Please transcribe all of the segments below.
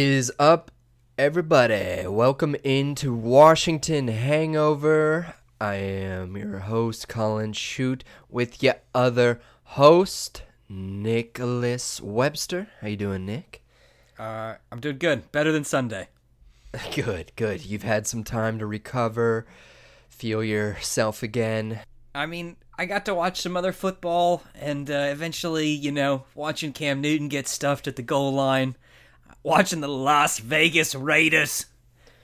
Is up, everybody? Welcome into Washington Hangover. I am your host, Colin Shoot, with your other host, Nicholas Webster. How you doing, Nick? Uh, I'm doing good. Better than Sunday. Good, good. You've had some time to recover, feel yourself again. I mean, I got to watch some other football, and uh, eventually, you know, watching Cam Newton get stuffed at the goal line, watching the Las Vegas Raiders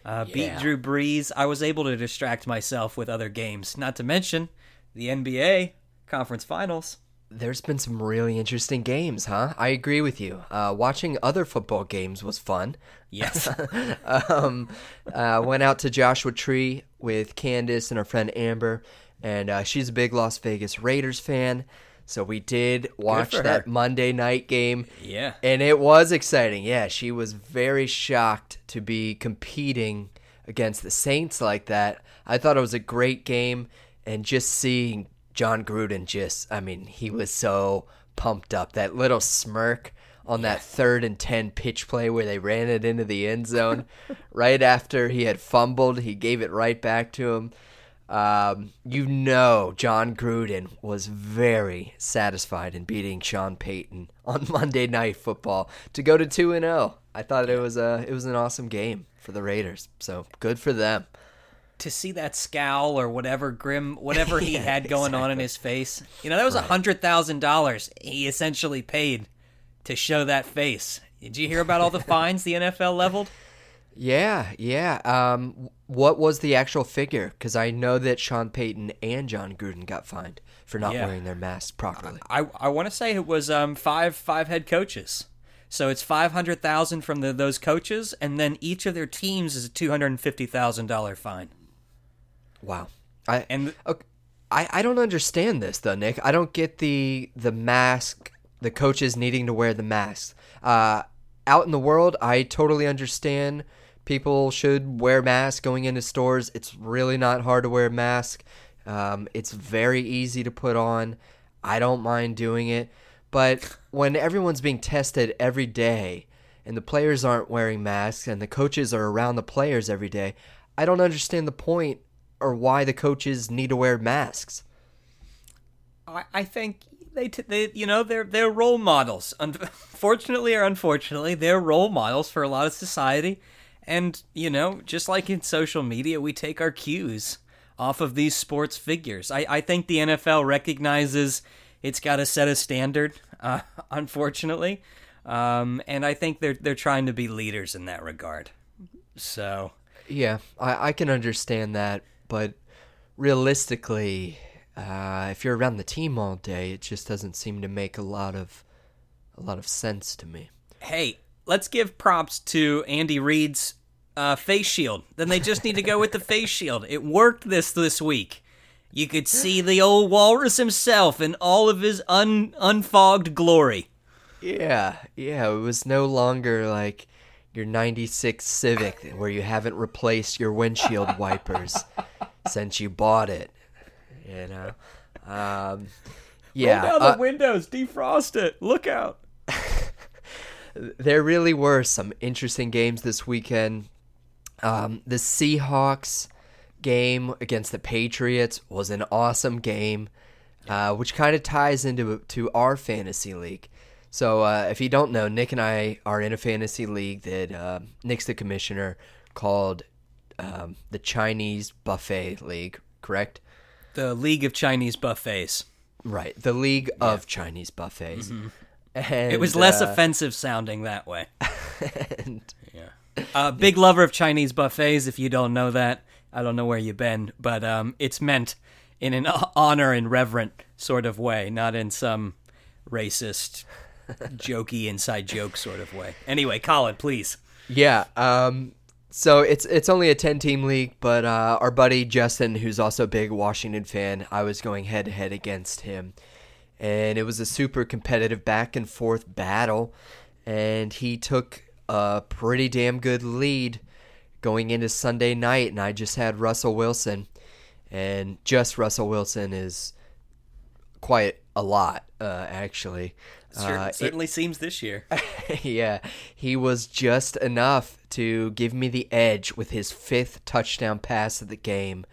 uh, beat Drew Brees. I was able to distract myself with other games. Not to mention the NBA conference finals. There's been some really interesting games, huh? I agree with you. Uh, watching other football games was fun. Yes. um, uh, went out to Joshua Tree with Candace and our friend Amber, and uh, she's a big Las Vegas Raiders fan. So we did watch that her. Monday night game, yeah. and it was exciting. Yeah, she was very shocked to be competing against the Saints like that. I thought it was a great game, and just seeing Jon Gruden just, I mean, he was so pumped up. That little smirk on that third and 10 pitch play where they ran it into the end zone right after he had fumbled, he gave it right back to him. Um, you know, Jon Gruden was very satisfied in beating Sean Payton on Monday Night Football to go to two and zero. I thought it was a it was an awesome game for the Raiders. So good for them. to see that scowl or whatever grim whatever he Yeah, had going on in his face you know that was a hundred thousand dollars he essentially paid to show that face did you hear about all the fines the nfl leveled Yeah, yeah. Um, what was the actual figure? Because I know that Sean Payton and Jon Gruden got fined for not Yeah. wearing their masks properly. i i want to say it was um five five head coaches so it's 500000 from the, those coaches and then each of their teams is a $250000 fine Wow. I and Okay, I, I don't understand this though, Nick. I don't get the the mask, the coaches needing to wear the mask. Uh, out in the world, I totally understand. People should wear masks going into stores. It's really not hard to wear a mask. Um, it's very easy to put on. I don't mind doing it. But when everyone's being tested every day and the players aren't wearing masks and the coaches are around the players every day, I don't understand the point or why the coaches need to wear masks. I, I think they, t- they, you know, they're they're role models. Unfortunately or unfortunately, they're role models for a lot of society. And you know, just like in social media, we take our cues off of these sports figures. I, I think the NFL recognizes it's got to set a standard. Uh, unfortunately, um, and I think they're they're trying to be leaders in that regard. So Yeah, I, I can understand that, but realistically, uh, if you're around the team all day, it just doesn't seem to make a lot of a lot of sense to me. hey, let's give props to Andy Reid's uh, face shield. Then they just need to go with the face shield. It worked this this week. You could see the old walrus himself in all of his un unfogged glory. Yeah, yeah, it was no longer like your 96 Civic where you haven't replaced your windshield wipers since you bought it, you know. Um yeah, Roll down uh, the windows, defrost it. Look out. there really were some interesting games this weekend. Um, the Seahawks game against the Patriots was an awesome game, uh, which kind of ties into to our fantasy league. So uh, if you don't know, Nick and I are in a fantasy league that uh, Nick's the commissioner called um, the Chinese Buffet League, correct? The League of Chinese Buffets. Right, the League of Chinese Buffets. And, It was less uh, offensive sounding that way. and Uh, big lover of Chinese buffets. If you don't know that, I don't know where you've been, but um, it's meant in an honor and reverent sort of way, not in some racist, jokey inside joke sort of way. Anyway, Colin, please. Yeah. Um. So it's it's only a ten team league, but uh, our buddy Justin, who's also a big Washington fan, I was going head to head against him, and it was a super competitive back and forth battle, and he took a pretty damn good lead going into Sunday night, and I just had Russell Wilson, and just Russell Wilson is quite a lot, uh, actually. Uh, certainly seems this year. yeah, he was just enough to give me the edge with his fifth touchdown pass of the game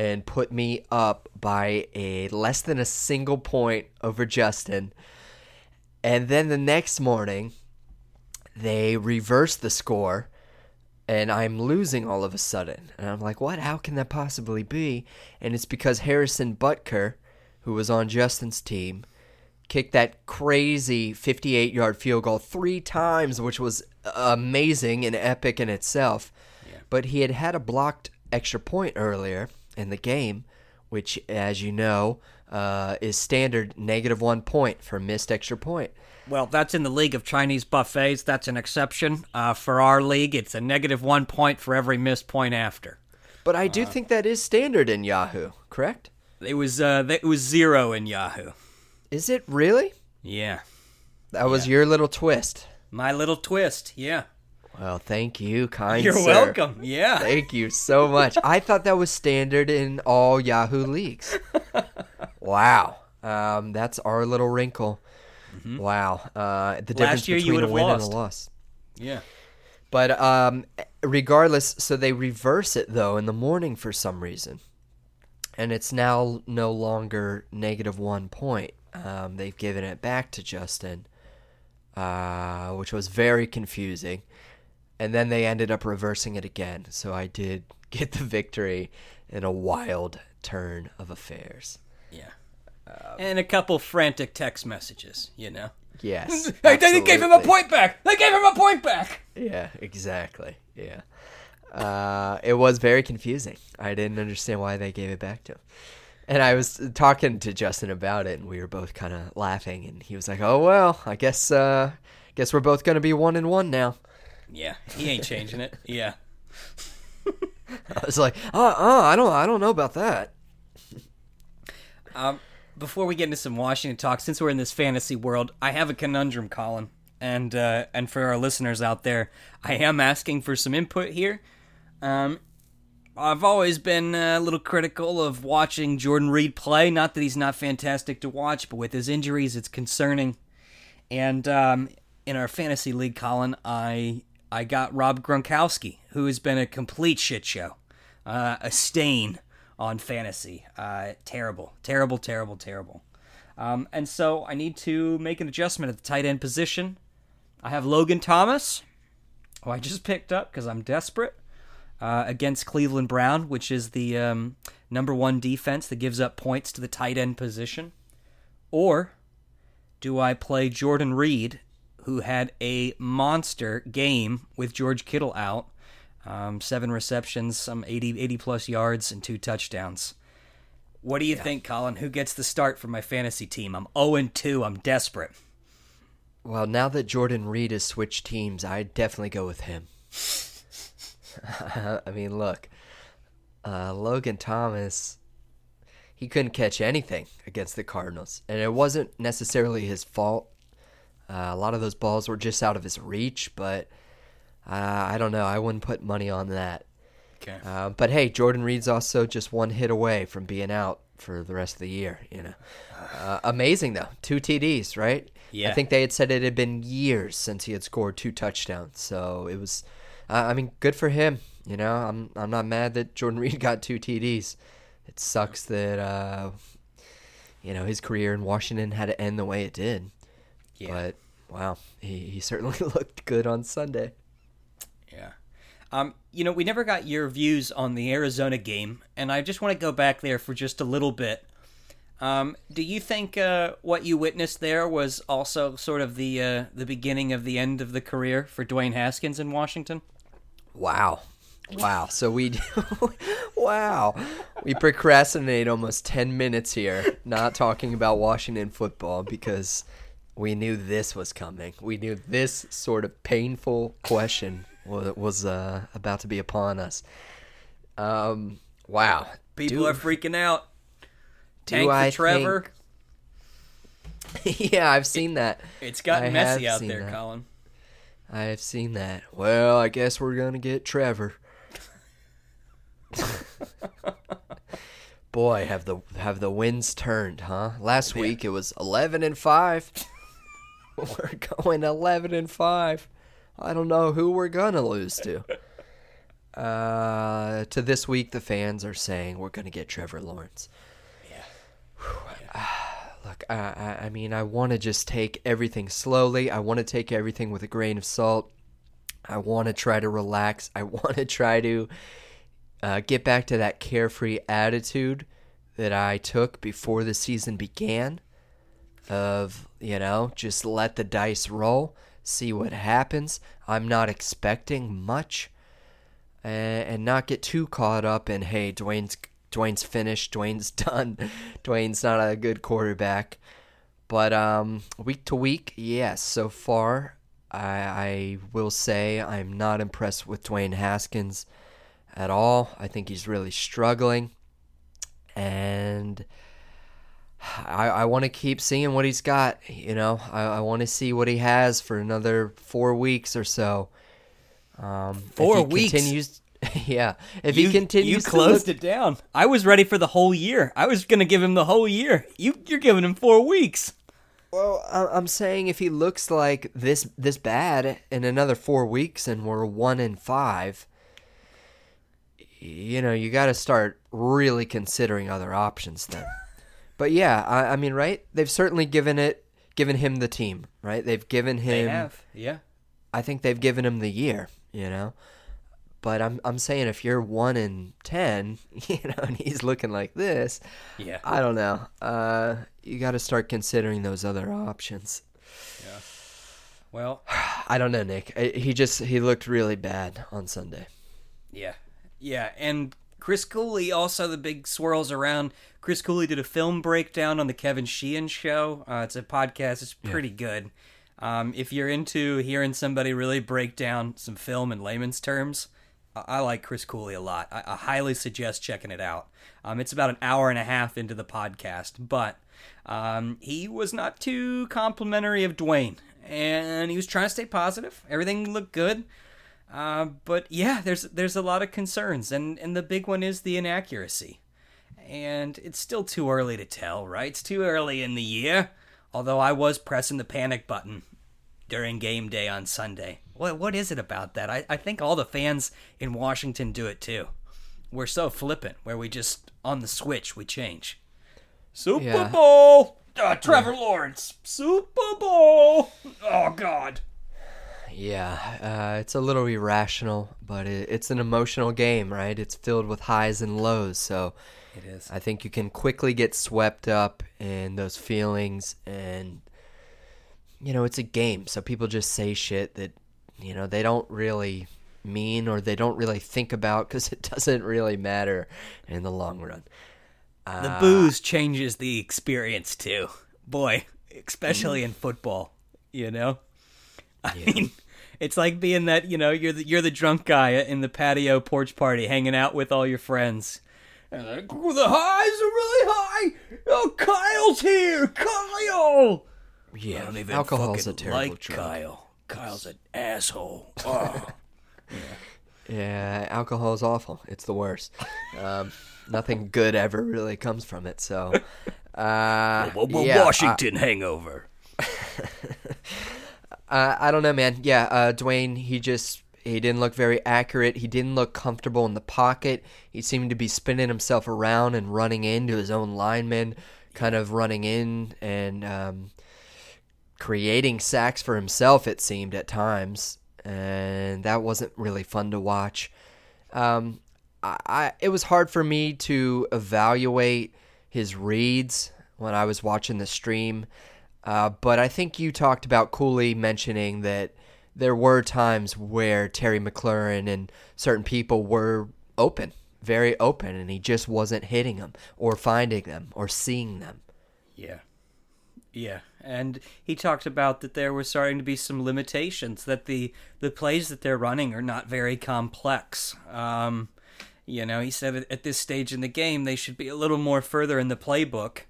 and put me up by a less than a single point over Justin. And then the next morning, they reversed the score and I'm losing all of a sudden. And I'm like, what? How can that possibly be? And it's because Harrison Butker, who was on Justin's team, kicked that crazy 58 yard field goal three times, which was amazing and epic in itself. Yeah. But he had had a blocked extra point earlier in the game, which, as you know, uh, is standard negative one point for missed extra point. Well, that's in the league of Chinese buffets. That's an exception. Uh, for our league, it's a negative one point for every missed point after. But I do think that is standard in Yahoo, correct? It was uh, it was zero in Yahoo. Is it really? Yeah, That was your little twist. my little twist. Yeah, Well, thank you, kind you're sir. welcome. Yeah, Thank you so much. I thought that was standard in all Yahoo leagues. Wow. Um, that's our little wrinkle. Wow. Uh, the difference Mm-hmm. year you between would a have win lost. and a loss. yeah. But um, regardless, so they reverse it though in the morning for some reason, and it's now no longer negative one point. Um, they've given it back to Justin, uh, which was very confusing. And then they ended up reversing it again. So I did get the victory in a wild turn of affairs. Yeah. and a couple frantic text messages, you know. Yes. Hey, they gave him a point back. They gave him a point back. Yeah, exactly. Yeah. Uh, it was very confusing. I didn't understand why they gave it back to him. And I was talking to Justin about it, and we were both kind of laughing. And he was like, "Oh well, I guess, uh, guess we're both gonna be one and one now." Yeah, he ain't changing it. Yeah. I was like, "Uh, uh, I don't, I don't know about that." Um, before we get into some Washington talk, since we're in this fantasy world, I have a conundrum, Colin, and uh, and for our listeners out there, I am asking for some input here. Um, I've always been a little critical of watching Jordan Reed play. Not that he's not fantastic to watch, but with his injuries, it's concerning. And um, in our fantasy league, Colin, I I got Rob Gronkowski, who has been a complete shit show, uh, a stain on fantasy. Uh, terrible, terrible, terrible, terrible. Um, and so I need to make an adjustment at the tight end position. I have Logan Thomas, who I just picked up because I'm desperate, uh, against Cleveland Brown, which is the um, number one defense that gives up points to the tight end position. Or do I play Jordan Reed, who had a monster game with George Kittle out? Um, seven receptions, some 80, 80 plus yards, and two touchdowns. What do you think, Colin? Who gets the start for my fantasy team? I'm 0 2. I'm desperate. Well, now that Jordan Reed has switched teams, I'd definitely go with him. I mean, look, uh, Logan Thomas, he couldn't catch anything against the Cardinals, and it wasn't necessarily his fault. Uh, a lot of those balls were just out of his reach, but uh, I don't know. I wouldn't put money on that. Okay. Uh, but hey, Jordan Reed's also just one hit away from being out for the rest of the year. You know, uh, amazing though, two TDs, right? Yeah. I think they had said it had been years since he had scored two touchdowns, so it was. Uh, I mean, good for him. You know, I'm I'm not mad that Jordan Reed got two TDs. It sucks that uh, you know his career in Washington had to end the way it did. Yeah. But wow, he, he certainly looked good on Sunday. Yeah. Um, you know, we never got your views on the Arizona game, and I just want to go back there for just a little bit. Um, do you think uh, what you witnessed there was also sort of the uh, the beginning of the end of the career for Dwayne Haskins in Washington? Wow. Wow. So we wow. We procrastinate almost 10 minutes here not talking about Washington football because we knew this was coming. We knew this sort of painful question was, was uh, about to be upon us. Um wow. People Do- are freaking out. Tank for I Trevor. yeah, I've seen that. It's gotten I messy out there, that. Colin. I have seen that. Well, I guess we're gonna get Trevor. Boy, have the have the winds turned, huh? Last week it was eleven and five. we're going 11 and 5. I don't know who we're going to lose to. Uh, to this week, the fans are saying we're going to get Trevor Lawrence. Yeah. Look, I, I, I mean, I want to just take everything slowly. I want to take everything with a grain of salt. I want to try to relax. I want to try to uh, get back to that carefree attitude that I took before the season began of, you know, just let the dice roll, see what happens. I'm not expecting much and, not get too caught up in, hey, Dwayne's Dwayne's finished, Dwayne's done, Dwayne's not a good quarterback. But um, week to week, yes, so far, I, I will say I'm not impressed with Dwayne Haskins at all. I think he's really struggling. And I, I want to keep seeing what he's got. You know, I, I want to see what he has for another four weeks or so. Um, Four if he weeks? Continues, yeah, if you, he continues, you to closed look- it down. I was ready for the whole year. I was going to give him the whole year. You, you're giving him four weeks. Well, I'm saying if he looks like this this bad in another four weeks and we're one in five, you know, you got to start really considering other options then. But yeah, I, I mean, right? They've certainly given it, given him the team, right? They've given him. They have, yeah. I think they've given him the year, you know. But I'm I'm saying if you're one in ten, you know, and he's looking like this, Yeah. I don't know. Uh, you got to start considering those other options. Yeah. Well, I don't know, Nick. I- He just he looked really bad on Sunday. Yeah. Yeah, and Chris Cooley also the big swirls around. Chris Cooley did a film breakdown on the Kevin Sheehan show. Uh, it's a podcast. It's pretty good. Um, if you're into hearing somebody really break down some film in layman's terms, I, I like Chris Cooley a lot. I, I highly suggest checking it out. Um, it's about an hour and a half into the podcast, but um, he was not too complimentary of Dwayne, and he was trying to stay positive. Everything looked good. Uh, but yeah, there's there's a lot of concerns, and and the big one is the inaccuracy, and it's still too early to tell, right? It's too early in the year. Although I was pressing the panic button during game day on Sunday. What what is it about that? I, I think all the fans in Washington do it too. We're so flippant, where we just on the switch we change. Super Yeah. Bowl, uh, Trevor Lawrence, Super Bowl. Oh God. Yeah, uh, it's a little irrational, but it, it's an emotional game, right? It's filled with highs and lows, so It is. I think you can quickly get swept up in those feelings, and you know it's a game, so people just say shit that you know they don't really mean or they don't really think about because it doesn't really matter in the long run. The booze changes the experience too. Boy, especially in football, you know? I mean, it's like being that, you know, you're the you're the drunk guy in the patio porch party hanging out with all your friends. And like, "Oh, the highs are really high. Oh, Kyle's here. Kyle. Yeah, I don't even alcohol's a terrible like drug. Kyle. Kyle's an asshole. Oh. Yeah, alcohol is awful. It's the worst. Um, nothing good ever really comes from it. So, uh, yeah, Washington hangover. Uh, I don't know, man. Yeah, uh, Dwayne, he just he didn't look very accurate. He didn't look comfortable in the pocket. He seemed to be spinning himself around and running into his own lineman, kind of running in and um, creating sacks for himself. It seemed at times, and that wasn't really fun to watch. Um, I, I it was hard for me to evaluate his reads when I was watching the stream. Uh, but I think you talked about Cooley mentioning that there were times where Terry McLaurin and certain people were open, very open, and he just wasn't hitting them or finding them or seeing them. Yeah. Yeah. And he talked about that there were starting to be some limitations, that the, the plays that they're running are not very complex. Um, you know, he said at this stage in the game they should be a little more further in the playbook.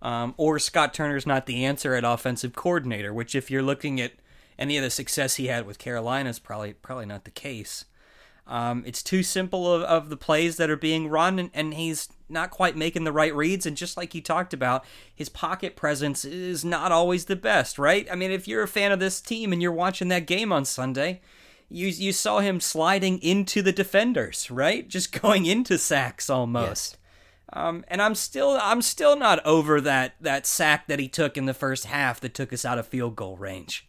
Um, or Scott Turner's not the answer at offensive coordinator, which if you're looking at any of the success he had with Carolina is probably probably not the case. Um, it's too simple of, of the plays that are being run, and, and he's not quite making the right reads. And just like you talked about, his pocket presence is not always the best, right? I mean, if you're a fan of this team and you're watching that game on Sunday, you you saw him sliding into the defenders, right? Just going into sacks almost. Yes. Um, and I'm still I'm still not over that that sack that he took in the first half that took us out of field goal range.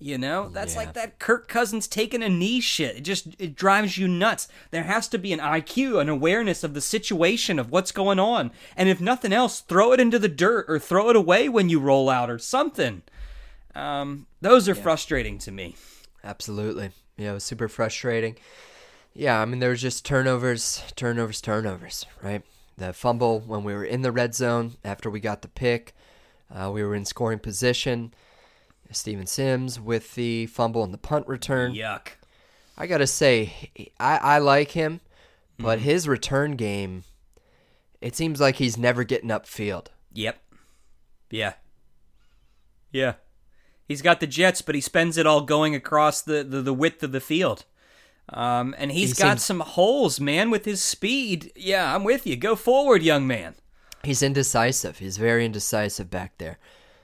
You know, that's yeah. like that Kirk Cousins taking a knee shit. It just it drives you nuts. There has to be an IQ, an awareness of the situation of what's going on. And if nothing else, throw it into the dirt or throw it away when you roll out or something. Um, those are yeah. frustrating to me. Absolutely. Yeah, it was super frustrating. Yeah, I mean there was just turnovers, turnovers, turnovers, right? The fumble when we were in the red zone after we got the pick. Uh, we were in scoring position. Steven Sims with the fumble and the punt return. Yuck. I got to say, I, I like him, but mm his return game, it seems like he's never getting upfield. Yep. Yeah. Yeah. He's got the jets, but he spends it all going across the, the, the width of the field. Um, and he's he got seems, some holes, man, with his speed. Yeah, I'm with you. Go forward, young man. He's indecisive. He's very indecisive back there.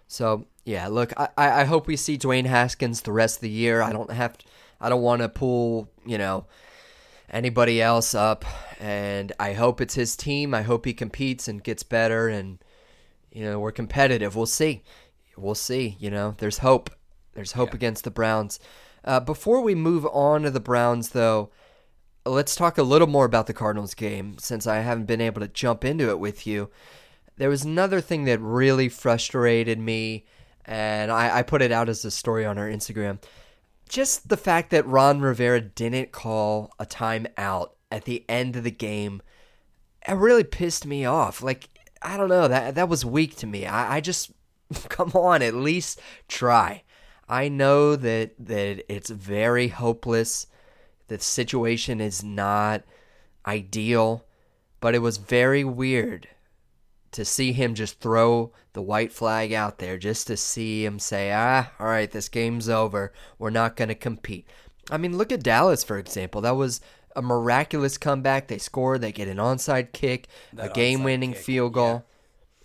So yeah, look, I, I hope we see Dwayne Haskins the rest of the year. I don't have, to, I don't want to pull, you know, anybody else up, and I hope it's his team. I hope he competes and gets better, and you know, we're competitive. We'll see, we'll see. You know, there's hope. There's hope yeah. against the Browns. Uh, before we move on to the Browns, though, let's talk a little more about the Cardinals game since I haven't been able to jump into it with you. There was another thing that really frustrated me, and I, I put it out as a story on our Instagram. Just the fact that Ron Rivera didn't call a timeout at the end of the game, it really pissed me off. Like, I don't know, that that was weak to me. I, I just come on, at least try. I know that that it's very hopeless. The situation is not ideal, but it was very weird to see him just throw the white flag out there just to see him say, "Ah, all right, this game's over. We're not going to compete." I mean, look at Dallas for example. That was a miraculous comeback. They scored, they get an onside kick, that a game-winning field goal.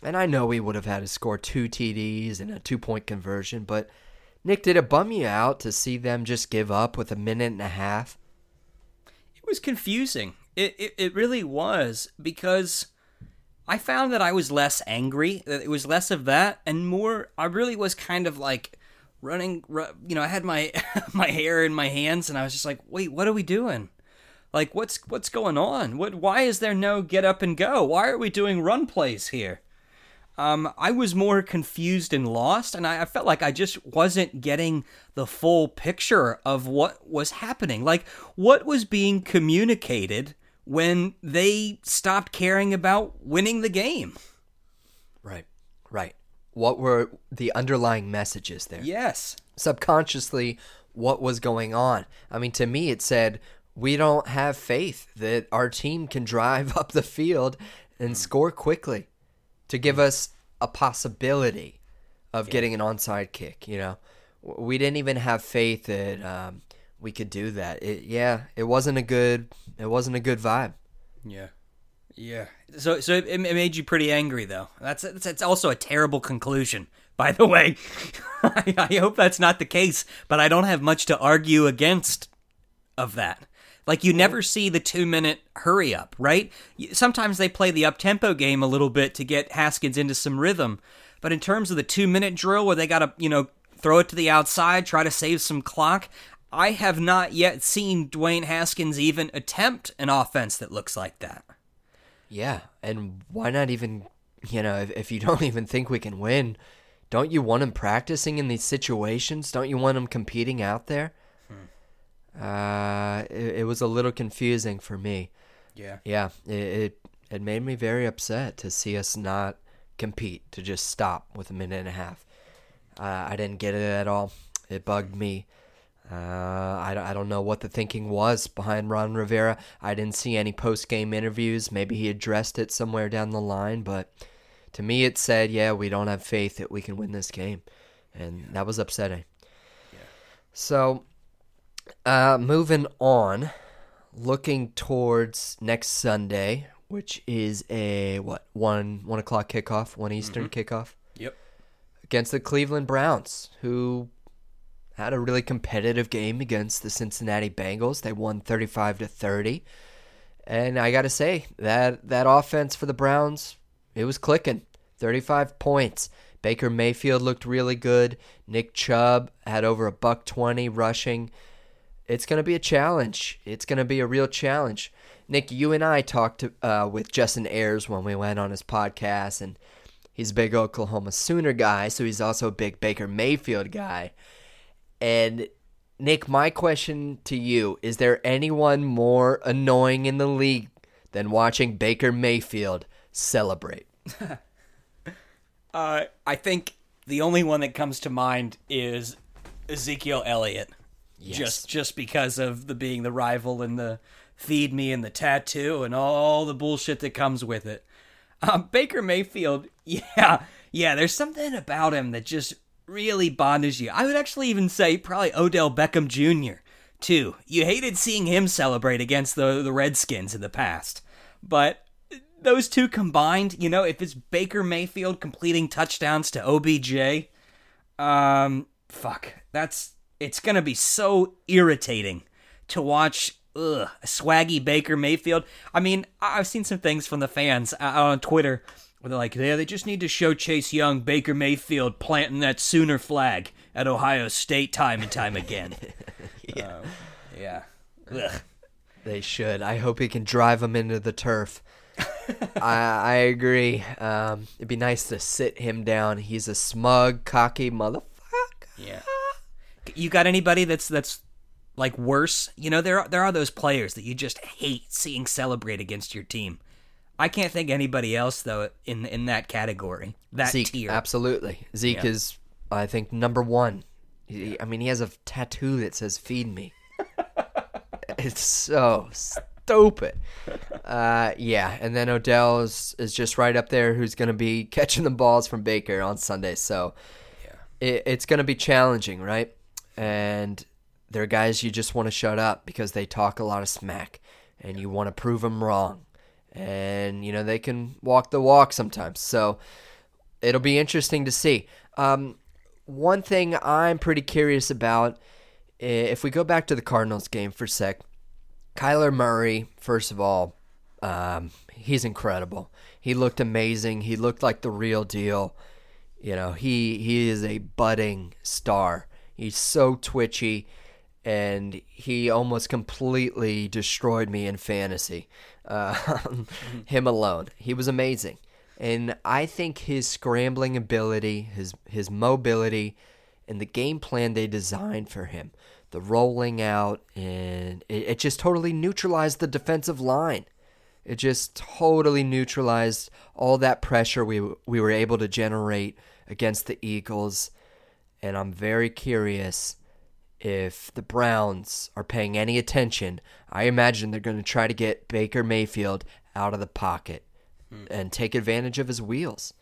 Yeah. And I know we would have had to score two TDs and a two-point conversion, but Nick, did it bum you out to see them just give up with a minute and a half? It was confusing. It, it, it really was because I found that I was less angry. That it was less of that and more. I really was kind of like running. You know, I had my my hair in my hands and I was just like, wait, what are we doing? Like, what's what's going on? What? Why is there no get up and go? Why are we doing run plays here? Um, I was more confused and lost, and I, I, felt like I just wasn't getting the full picture of what was happening. Like, what was being communicated when they stopped caring about winning the game? Right, right. What were the underlying messages there? Yes. Subconsciously, what was going on? I mean, to me, it said, we don't have faith that our team can drive up the field and score quickly to give us a possibility of yeah. getting an onside kick. You know, we didn't even have faith that um, we could do that. It, yeah, it wasn't a good. It wasn't a good vibe. Yeah, yeah. So, so it, it made you pretty angry, though. That's that's also a terrible conclusion. By the way, I, I hope that's not the case, but I don't have much to argue against of that. Like you never see the two minute hurry up, right? Sometimes they play the up tempo game a little bit to get Haskins into some rhythm, but in terms of the two minute drill where they got to you know throw it to the outside, try to save some clock. I have not yet seen Dwayne Haskins even attempt an offense that looks like that. Yeah, and why not even, you know, if, if you don't even think we can win, don't you want him practicing in these situations? Don't you want him competing out there? Uh, it, it, was a little confusing for me. Yeah. Yeah. It, it, it made me very upset to see us not compete, to just stop with a minute and a half. Uh, I didn't get it at all. It bugged me. Uh, I, I don't know what the thinking was behind Ron Rivera. I didn't see any post game interviews. Maybe he addressed it somewhere down the line, but to me it said, yeah, we don't have faith that we can win this game. And yeah. that was upsetting. Yeah. So uh, moving on, looking towards next Sunday, which is a what one one o'clock kickoff, one Eastern kickoff Yep. against the Cleveland Browns, who had a really competitive game against the Cincinnati Bengals. They won 35 to 30. And I got to say, that that offense for the Browns, it was clicking. 35 points. Baker Mayfield looked really good. Nick Chubb had over a buck 20 rushing. It's going to be a challenge. It's going to be a real challenge. Nick, you and I talked uh, with Justin Ayers when we went on his podcast, and he's a big Oklahoma Sooner guy, so he's also a big Baker Mayfield guy. And Nick, my question to you is there anyone more annoying in the league than watching Baker Mayfield celebrate? Uh, I think the only one that comes to mind is Ezekiel Elliott. Just just because of the being the rival and the feed me and the tattoo and all the bullshit that comes with it. Um, Baker Mayfield, yeah, yeah. There's something about him that just really bonds you. I would actually even say probably Odell Beckham Jr. too. You hated seeing him celebrate against the the Redskins in the past, but those two combined, you know, if it's Baker Mayfield completing touchdowns to OBJ, um, fuck, that's it's gonna be so irritating to watch. Ugh, swaggy Baker Mayfield. I mean, I've seen some things from the fans uh, on Twitter where they're like, "Yeah, they just need to show Chase Young, Baker Mayfield planting that Sooner flag at Ohio State time and time again." yeah, yeah. Ugh. They should. I hope he can drive them into the turf. I, I agree. Um, it'd be nice to sit him down. He's a smug, cocky motherfucker. Yeah. You got anybody that's that's like worse? You know, there are, there are those players that you just hate seeing celebrate against your team. I can't think anybody else though in in that category. That Zeke, tier. absolutely. Zeke Yeah. is, I think, number one. He, I mean, he has a tattoo that says "Feed me." it's so stupid. Uh, yeah, and then Odell is, is just right up there. Who's going to be catching the balls from Baker on Sunday? So, it, it's going to be challenging, right? And they're guys you just want to shut up because they talk a lot of smack, and you want to prove them wrong. And you know they can walk the walk sometimes. So it'll be interesting to see. Um, one thing I'm pretty curious about, if we go back to the Cardinals game for a sec, Kyler Murray, first of all, um, he's incredible. He looked amazing. He looked like the real deal. You know, he he is a budding star. He's so twitchy, and he almost completely destroyed me in fantasy. Uh, him alone, he was amazing, and I think his scrambling ability, his his mobility, and the game plan they designed for him, the rolling out, and it, it just totally neutralized the defensive line. It just totally neutralized all that pressure we we were able to generate against the Eagles, and I'm very curious if the Browns are paying any attention. I imagine they're going to try to get Baker Mayfield out of the pocket and take advantage of his wheels.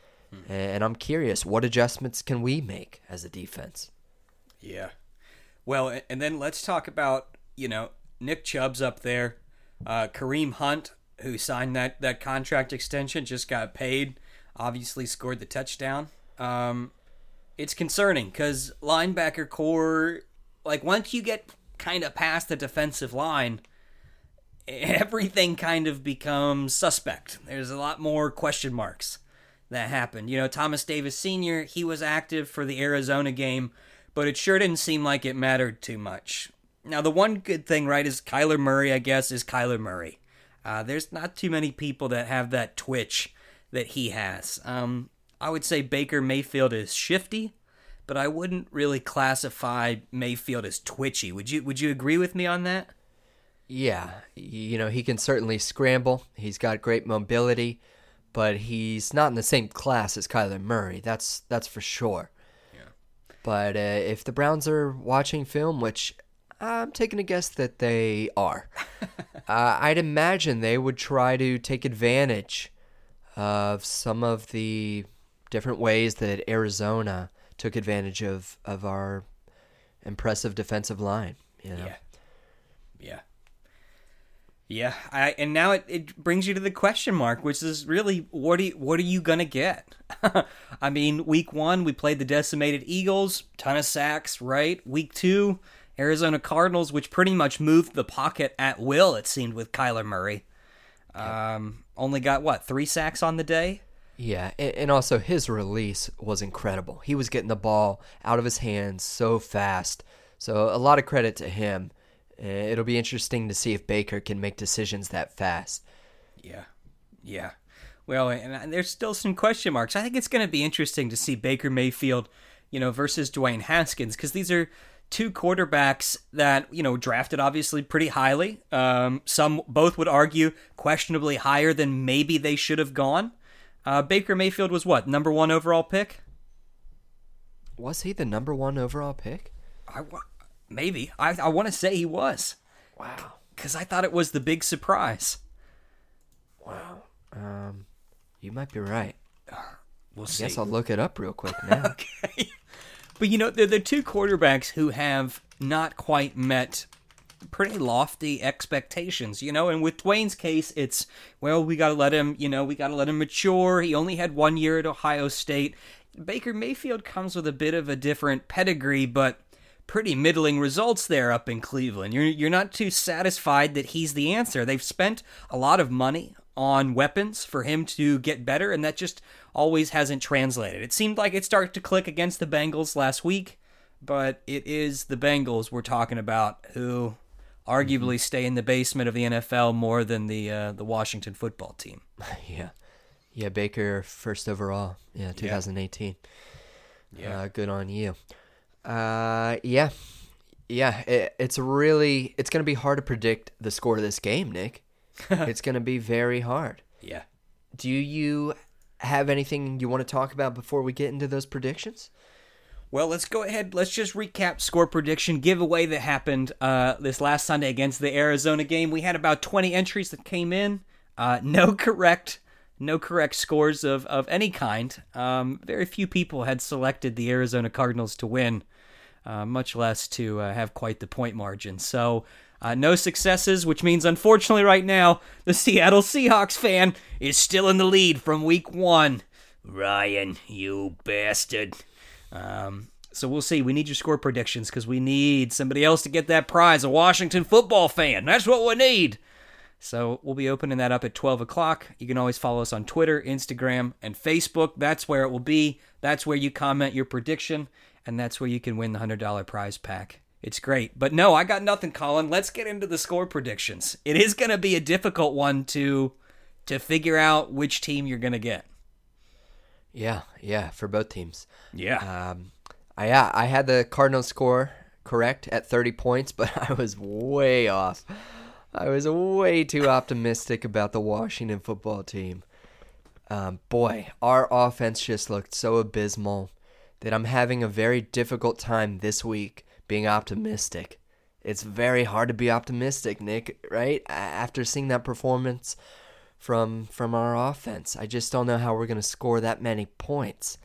And I'm curious, what adjustments can we make as a defense? Yeah. Well, and then let's talk about you know Nick Chubb's up there, uh, Kareem Hunt who signed that that contract extension just got paid. Obviously scored the touchdown. Um, it's concerning because linebacker corps, like once you get kind of past the defensive line, everything kind of becomes suspect. There's a lot more question marks that happened. You know, Thomas Davis Sr., he was active for the Arizona game, but it sure didn't seem like it mattered too much. Now, the one good thing, right, is Kyler Murray, I guess, is Kyler Murray. Uh, there's not too many people that have that twitch that he has. Um, I would say Baker Mayfield is shifty, but I wouldn't really classify Mayfield as twitchy. Would you Would you agree with me on that? Yeah, you know, he can certainly scramble. He's got great mobility, but he's not in the same class as Kyler Murray. That's that's for sure. Yeah. But uh, if the Browns are watching film, which I'm taking a guess that they are, uh, I'd imagine they would try to take advantage of some of the different ways that Arizona took advantage of of our impressive defensive line. You know? Yeah. Yeah. Yeah, I, and now it, it brings you to the question mark, which is really what are you, what are you gonna get? I mean, week one we played the decimated Eagles, ton of sacks, right? Week two, Arizona Cardinals, which pretty much moved the pocket at will. It seemed with Kyler Murray, um, only got what three sacks on the day. Yeah, and also his release was incredible. He was getting the ball out of his hands so fast. So a lot of credit to him. It'll be interesting to see if Baker can make decisions that fast. Yeah, yeah. Well, and there's still some question marks. I think it's going to be interesting to see Baker Mayfield, you know, versus Dwayne Haskins because these are two quarterbacks that you know drafted obviously pretty highly. Um, some both would argue questionably higher than maybe they should have gone. Uh, Baker Mayfield was what number one overall pick? Was he the number one overall pick? I maybe I I want to say he was. Wow. Because I thought it was the big surprise. Wow. Um, you might be right. We'll I see. guess I'll look it up real quick now. okay. But you know, they're the two quarterbacks who have not quite met pretty lofty expectations, you know. And with Dwayne's case, it's well, we got to let him, you know, we got to let him mature. He only had one year at Ohio State. Baker Mayfield comes with a bit of a different pedigree, but pretty middling results there up in Cleveland. You're you're not too satisfied that he's the answer. They've spent a lot of money on weapons for him to get better, and that just always hasn't translated. It seemed like it started to click against the Bengals last week, but it is the Bengals we're talking about who arguably stay in the basement of the NFL more than the uh, the Washington football team. yeah, yeah. Baker first overall. Yeah, 2018. Yeah, uh, good on you. Uh, yeah, yeah. It, it's really it's gonna be hard to predict the score of this game, Nick. it's gonna be very hard. Yeah. Do you have anything you want to talk about before we get into those predictions? Well, let's go ahead. Let's just recap score prediction giveaway that happened uh, this last Sunday against the Arizona game. We had about 20 entries that came in. Uh, no correct, no correct scores of, of any kind. Um, very few people had selected the Arizona Cardinals to win, uh, much less to uh, have quite the point margin. So, uh, no successes, which means unfortunately right now the Seattle Seahawks fan is still in the lead from week one. Ryan, you bastard. Um, so we'll see. We need your score predictions because we need somebody else to get that prize, a Washington football fan. That's what we need. So we'll be opening that up at 12 o'clock. You can always follow us on Twitter, Instagram, and Facebook. That's where it will be. That's where you comment your prediction, and that's where you can win the $100 prize pack. It's great. But no, I got nothing, Colin. Let's get into the score predictions. It is going to be a difficult one to to figure out which team you're going to get. Yeah, yeah, for both teams. Yeah. Um, I yeah, I had the Cardinals score correct at 30 points, but I was way off. I was way too optimistic about the Washington football team. Um, boy, our offense just looked so abysmal that I'm having a very difficult time this week being optimistic. It's very hard to be optimistic, Nick, right? After seeing that performance from from our offense. I just don't know how we're going to score that many points.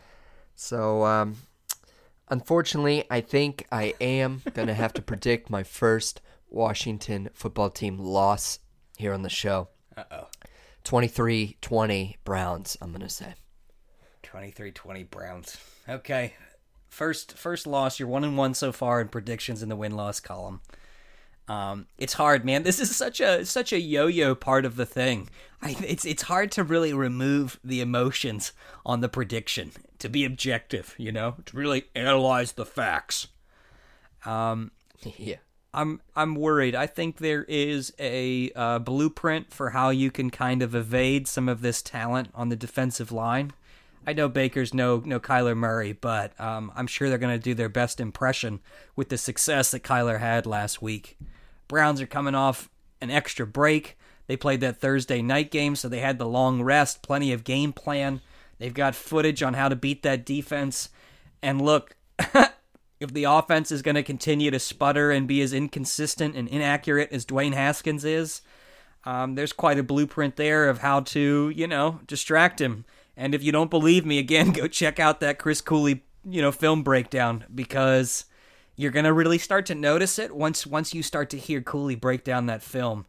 So, um, unfortunately, I think I am going to have to predict my first Washington football team loss here on the show. Uh oh. 23 20 Browns, I'm going to say. 23 20 Browns. Okay. First first loss. You're one and one so far in predictions in the win loss column. Um, it's hard, man. This is such a such a yo-yo part of the thing. I, it's it's hard to really remove the emotions on the prediction to be objective. You know, to really analyze the facts. Um, yeah. I'm I'm worried. I think there is a uh, blueprint for how you can kind of evade some of this talent on the defensive line. I know Baker's no no Kyler Murray, but um, I'm sure they're going to do their best impression with the success that Kyler had last week. Browns are coming off an extra break. They played that Thursday night game, so they had the long rest, plenty of game plan. They've got footage on how to beat that defense. And look, if the offense is going to continue to sputter and be as inconsistent and inaccurate as Dwayne Haskins is, um, there's quite a blueprint there of how to, you know, distract him. And if you don't believe me, again, go check out that Chris Cooley, you know, film breakdown because you're gonna really start to notice it once once you start to hear Cooley break down that film.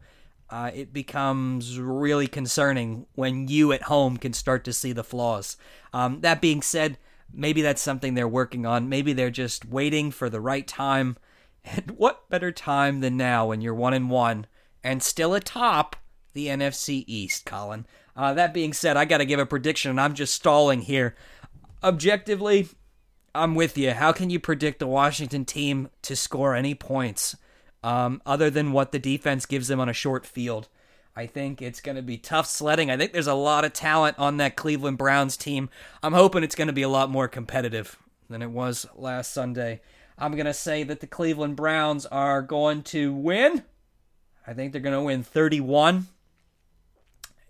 uh, it becomes really concerning when you at home can start to see the flaws. Um, that being said, maybe that's something they're working on. Maybe they're just waiting for the right time. And what better time than now when you're one and one and still atop the NFC East, Colin? Uh, that being said, I got to give a prediction, and I'm just stalling here. Objectively, I'm with you. How can you predict the Washington team to score any points um, other than what the defense gives them on a short field? I think it's going to be tough sledding. I think there's a lot of talent on that Cleveland Browns team. I'm hoping it's going to be a lot more competitive than it was last Sunday. I'm going to say that the Cleveland Browns are going to win. I think they're going to win 31.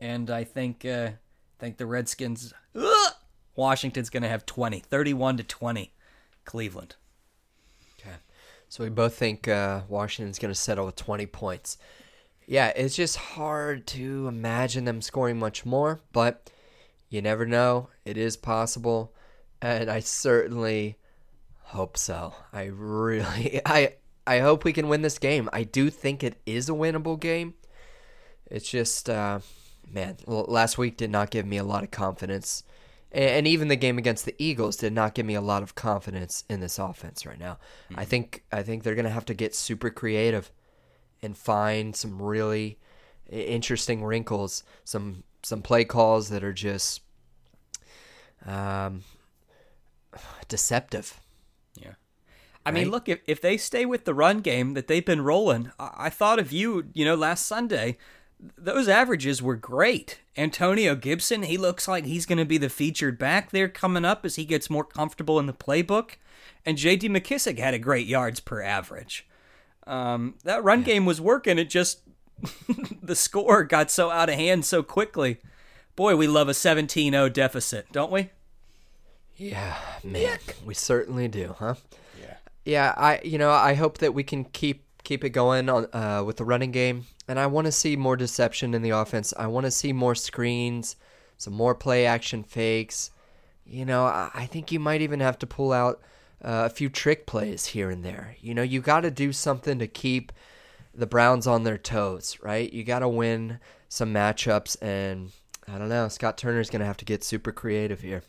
And I think uh, think the Redskins Washington's going to have 20. 31 to 20 Cleveland. Okay. So we both think uh, Washington's going to settle with 20 points. Yeah, it's just hard to imagine them scoring much more, but you never know. It is possible, and I certainly hope so. I really I I hope we can win this game. I do think it is a winnable game. It's just uh man, last week did not give me a lot of confidence. And even the game against the Eagles did not give me a lot of confidence in this offense right now. Mm-hmm. I think I think they're going to have to get super creative and find some really interesting wrinkles, some some play calls that are just um, deceptive. Yeah. I right? mean, look, if, if they stay with the run game that they've been rolling, I, I thought of you, you know, last Sunday. Those averages were great. Antonio Gibson, he looks like he's going to be the featured back there coming up as he gets more comfortable in the playbook. And J.D. McKissic had a great yards per average. Um, that run yeah. game was working. It just the score got so out of hand so quickly. Boy, we love a 17-0 deficit, don't we? Yeah, man, we certainly do, huh? Yeah. Yeah, I you know, I hope that we can keep keep it going on uh, with the running game, and I want to see more deception in the offense. I want to see more screens, some more play action fakes. You know, I, I think you might even have to pull out uh, a few trick plays here and there. You know, you got to do something to keep the Browns on their toes, right? You got to win some matchups, and I don't know. Scott Turner's going to have to get super creative here.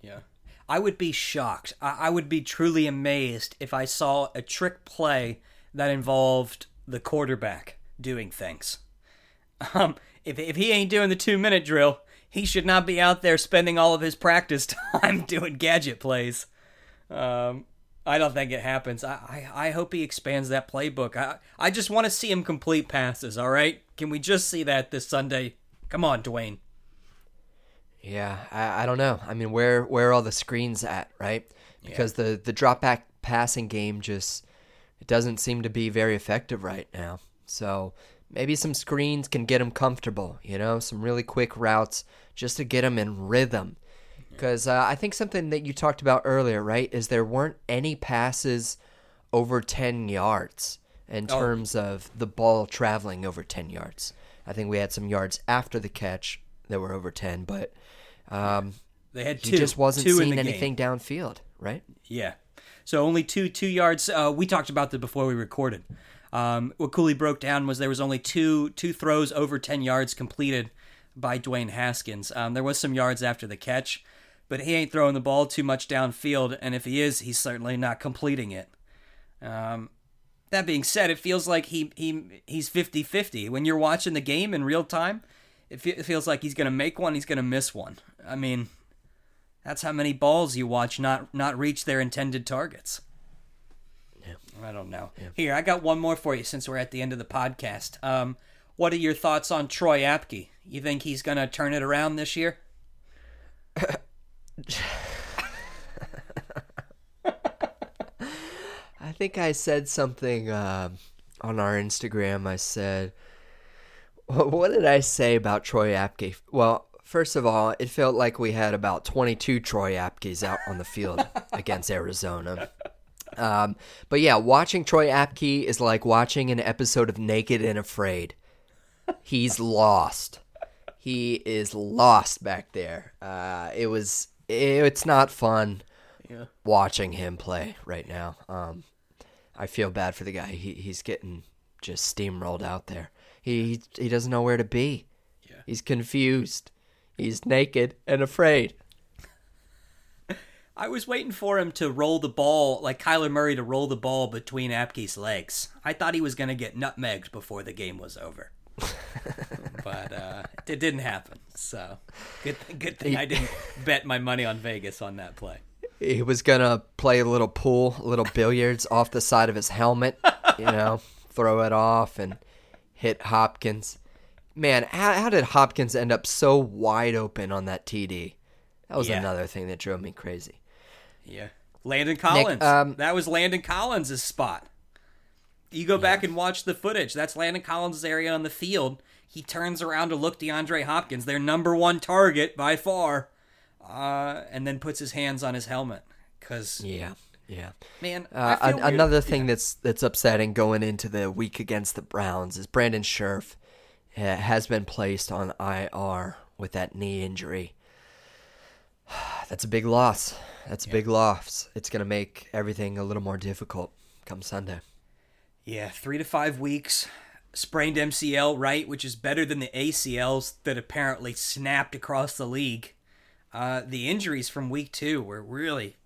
Yeah. I would be shocked. I would be truly amazed if I saw a trick play that involved the quarterback doing things. Um, if, if he ain't doing the two minute drill, he should not be out there spending all of his practice time doing gadget plays. Um, I don't think it happens. I, I, I hope he expands that playbook. I, I just want to see him complete passes, all right? Can we just see that this Sunday? Come on, Dwayne. Yeah, I, I don't know. I mean, where where are all the screens at, right? Because yeah. the the drop back passing game just it doesn't seem to be very effective right now. So maybe some screens can get him comfortable. You know, some really quick routes just to get him in rhythm. Because uh, I think something that you talked about earlier, right, is there weren't any passes over 10 yards in oh. terms of the ball traveling over 10 yards. I think we had some yards after the catch that were over 10, but um, they had two. He just wasn't seeing anything game. downfield, right? Yeah. So only two two yards. Uh, we talked about this before we recorded. Um, what Cooley broke down was there was only two two throws over 10 yards completed by Dwayne Haskins. Um, there was some yards after the catch, but he ain't throwing the ball too much downfield, and if he is, he's certainly not completing it. Um, that being said, it feels like he he he's 50-50. When you're watching the game in real time, it, fe- it feels like he's going to make one, he's going to miss one. I mean, that's how many balls you watch not not reach their intended targets. Yeah. I don't know. Yeah. Here, I got one more for you since we're at the end of the podcast. Um, what are your thoughts on Troy Apke? You think he's going to turn it around this year? I think I said something uh, on our Instagram. I said, what did I say about Troy Apke? Well, first of all, it felt like we had about 22 Troy Apkes out on the field against Arizona. Um, but yeah, watching Troy Apke is like watching an episode of Naked and Afraid. He's lost. He is lost back there. Uh, it was it's not fun yeah. watching him play right now. Um, I feel bad for the guy. He, he's getting just steamrolled out there. He he doesn't know where to be. Yeah. He's confused. He's naked and afraid. I was waiting for him to roll the ball, like Kyler Murray to roll the ball between Apke's legs. I thought he was going to get nutmegged before the game was over. but uh, it didn't happen. So good, good thing I didn't bet my money on Vegas on that play. He was gonna play a little pool, a little billiards off the side of his helmet. You know, throw it off and hit Hopkins. Man, how, how did Hopkins end up so wide open on that TD? That was Yeah. another thing that drove me crazy. Yeah. Landon Collins. um, that was Landon Collins' spot. You go back and watch the footage. That's Landon Collins' area on the field. He turns around to look DeAndre Hopkins, their number one target by far, uh, and then puts his hands on his helmet. Because, Yeah, yeah. man, Uh, an- another thing that's that's upsetting going into the week against the Browns is Brandon Scherff has been placed on IR with that knee injury. That's a big loss. That's a big loss. It's going to make everything a little more difficult come Sunday. Yeah, three to five weeks. Sprained MCL, right, which is better than the ACLs that apparently snapped across the league. Uh, the injuries from week two were really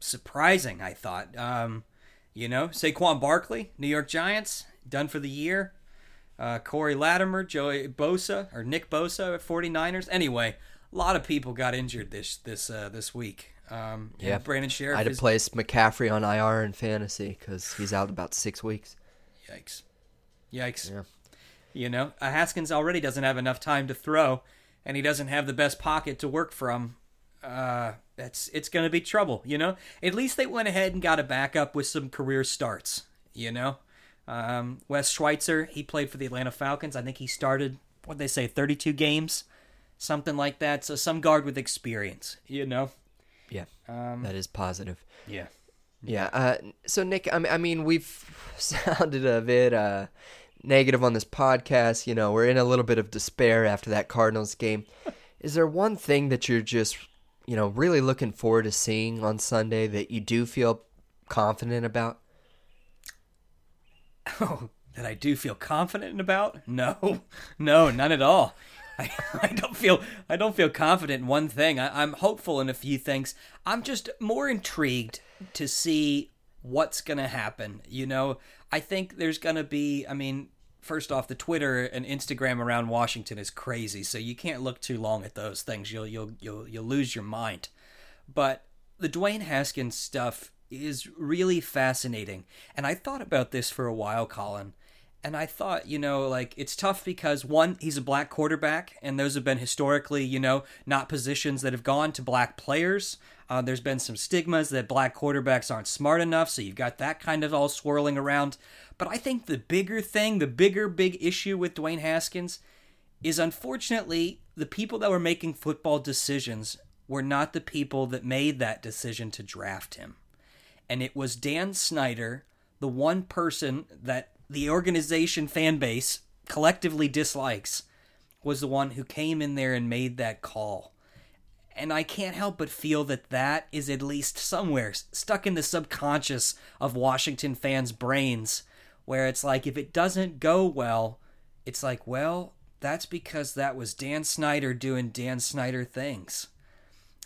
surprising, I thought. Um, you know, Saquon Barkley, New York Giants, done for the year. Uh, Corey Latimer, Joey Bosa, or Nick Bosa at 49ers. Anyway, a lot of people got injured this this uh, this week. Um, Yeah. Brandon Scherff I'd is have placed McCaffrey on IR in fantasy because he's out about six weeks. Yikes. Yikes. Yeah. You know, uh, Haskins already doesn't have enough time to throw, and he doesn't have the best pocket to work from. Uh, that's it's going to be trouble. You know, at least they went ahead and got a backup with some career starts. You know, um, Wes Schweitzer he played for the Atlanta Falcons. I think he started what they say, thirty-two games, something like that. So some guard with experience. You know. Yeah, Um, that is positive. yeah. Yeah. Uh, so Nick, I mean, I mean, we've sounded a bit uh, negative on this podcast. You know, we're in a little bit of despair after that Cardinals game. Is there one thing that you're just, you know, really looking forward to seeing on Sunday that you do feel confident about? Oh, that I do feel confident about? No, no, none at all. I, I don't feel I don't feel confident in one thing. I, I'm hopeful in a few things. I'm just more intrigued to see what's gonna happen. You know, I think there's gonna be. I mean, first off, the Twitter and Instagram around Washington is crazy, so you can't look too long at those things. You'll you'll you'll you'll lose your mind. But the Dwayne Haskins stuff is really fascinating. And I thought about this for a while, Colin. And I thought, you know, like it's tough because one, he's a black quarterback, and those have been historically, you know, not positions that have gone to black players. Uh, there's been some stigmas that black quarterbacks aren't smart enough, so you've got that kind of all swirling around. But I think the bigger thing, the bigger, big issue with Dwayne Haskins is unfortunately the people that were making football decisions were not the people that made that decision to draft him. And it was Dan Snyder, the one person that the organization fan base collectively dislikes, was the one who came in there and made that call. And I can't help but feel that that is at least somewhere stuck in the subconscious of Washington fans' brains, where it's like if it doesn't go well, it's like, well, that's because that was Dan Snyder doing Dan Snyder things.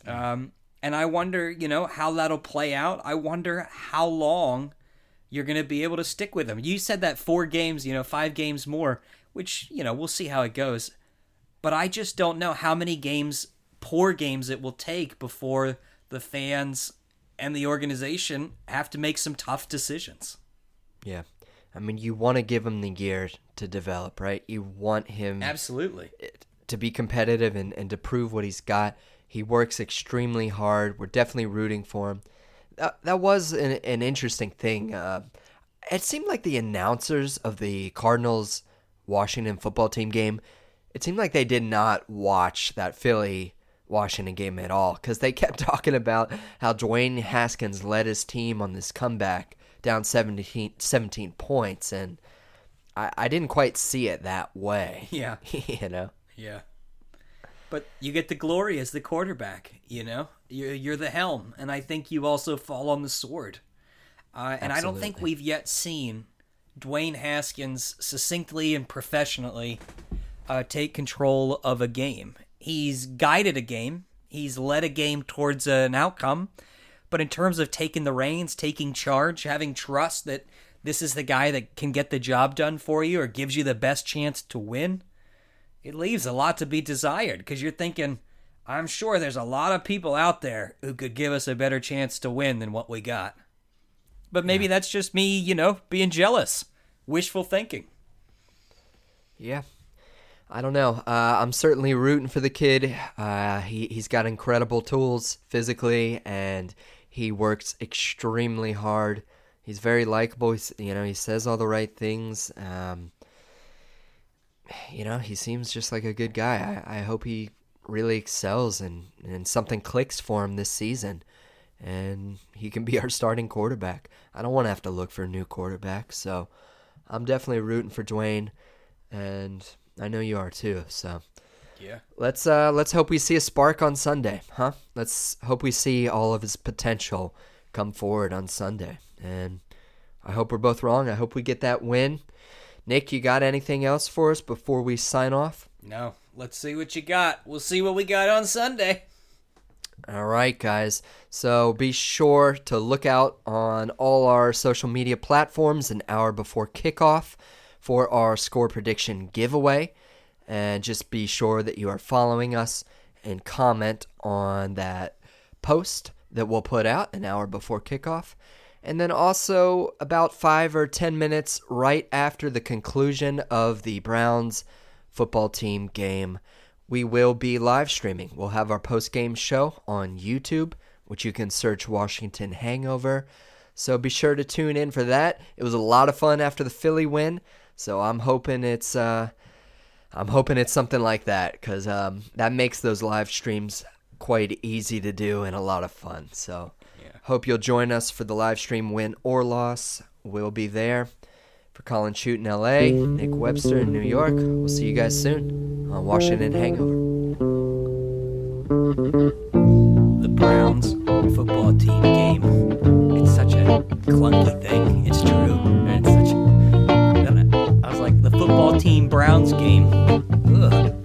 Um, and I wonder, you know, how that'll play out. I wonder how long you're going to be able to stick with him. You said that four games, you know, five games more, which, you know, we'll see how it goes. But I just don't know how many games, poor games, it will take before the fans and the organization have to make some tough decisions. Yeah. I mean, you want to give him the year to develop, right? You want him Absolutely. to be competitive and, and to prove what he's got. He works extremely hard. We're definitely rooting for him. That, that was an, an interesting thing. Uh, it seemed like the announcers of the Cardinals Washington football team game, it seemed like they did not watch that Philly Washington game at all because they kept talking about how Dwayne Haskins led his team on this comeback down 17, 17 points. And I, I didn't quite see it that way. Yeah. you know? Yeah. But you get the glory as the quarterback, you know? You're, you're the helm, and I think you also fall on the sword. Uh, and I don't think we've yet seen Dwayne Haskins succinctly and professionally uh, take control of a game. He's guided a game, he's led a game towards an outcome, but in terms of taking the reins, taking charge, having trust that this is the guy that can get the job done for you or gives you the best chance to win, it leaves a lot to be desired because you're thinking, I'm sure there's a lot of people out there who could give us a better chance to win than what we got. But maybe yeah. that's just me, you know, being jealous, wishful thinking. Yeah. I don't know. Uh, I'm certainly rooting for the kid. Uh, he, he's got incredible tools physically, and he works extremely hard. He's very likable. you know, he says all the right things. Um, you know, he seems just like a good guy. I, I hope he really excels and, and something clicks for him this season and he can be our starting quarterback. I don't want to have to look for a new quarterback, so I'm definitely rooting for Dwayne and I know you are too, so yeah. Let's uh let's hope we see a spark on Sunday, huh? Let's hope we see all of his potential come forward on Sunday. And I hope we're both wrong. I hope we get that win. Nick, you got anything else for us before we sign off? No. Let's see what you got. We'll see what we got on Sunday. All right, guys. So be sure to look out on all our social media platforms an hour before kickoff for our score prediction giveaway. And just be sure that you are following us and comment on that post that we'll put out an hour before kickoff. And then also about five or 10 minutes right after the conclusion of the Browns football team game, we will be live streaming. We'll have our post game show on YouTube, which you can search Washington Hangover. So be sure to tune in for that. It was a lot of fun after the Philly win. So I'm hoping it's uh, I'm hoping it's something like that because um, that makes those live streams quite easy to do and a lot of fun. So. Hope you'll join us for the live stream, win or loss. We'll be there. For Colin Chute in LA, Nick Webster in New York, we'll see you guys soon on Washington Hangover. The Browns football team game. It's such a clunky thing. It's true. And it's such. I was like, the football team Browns game. Ugh.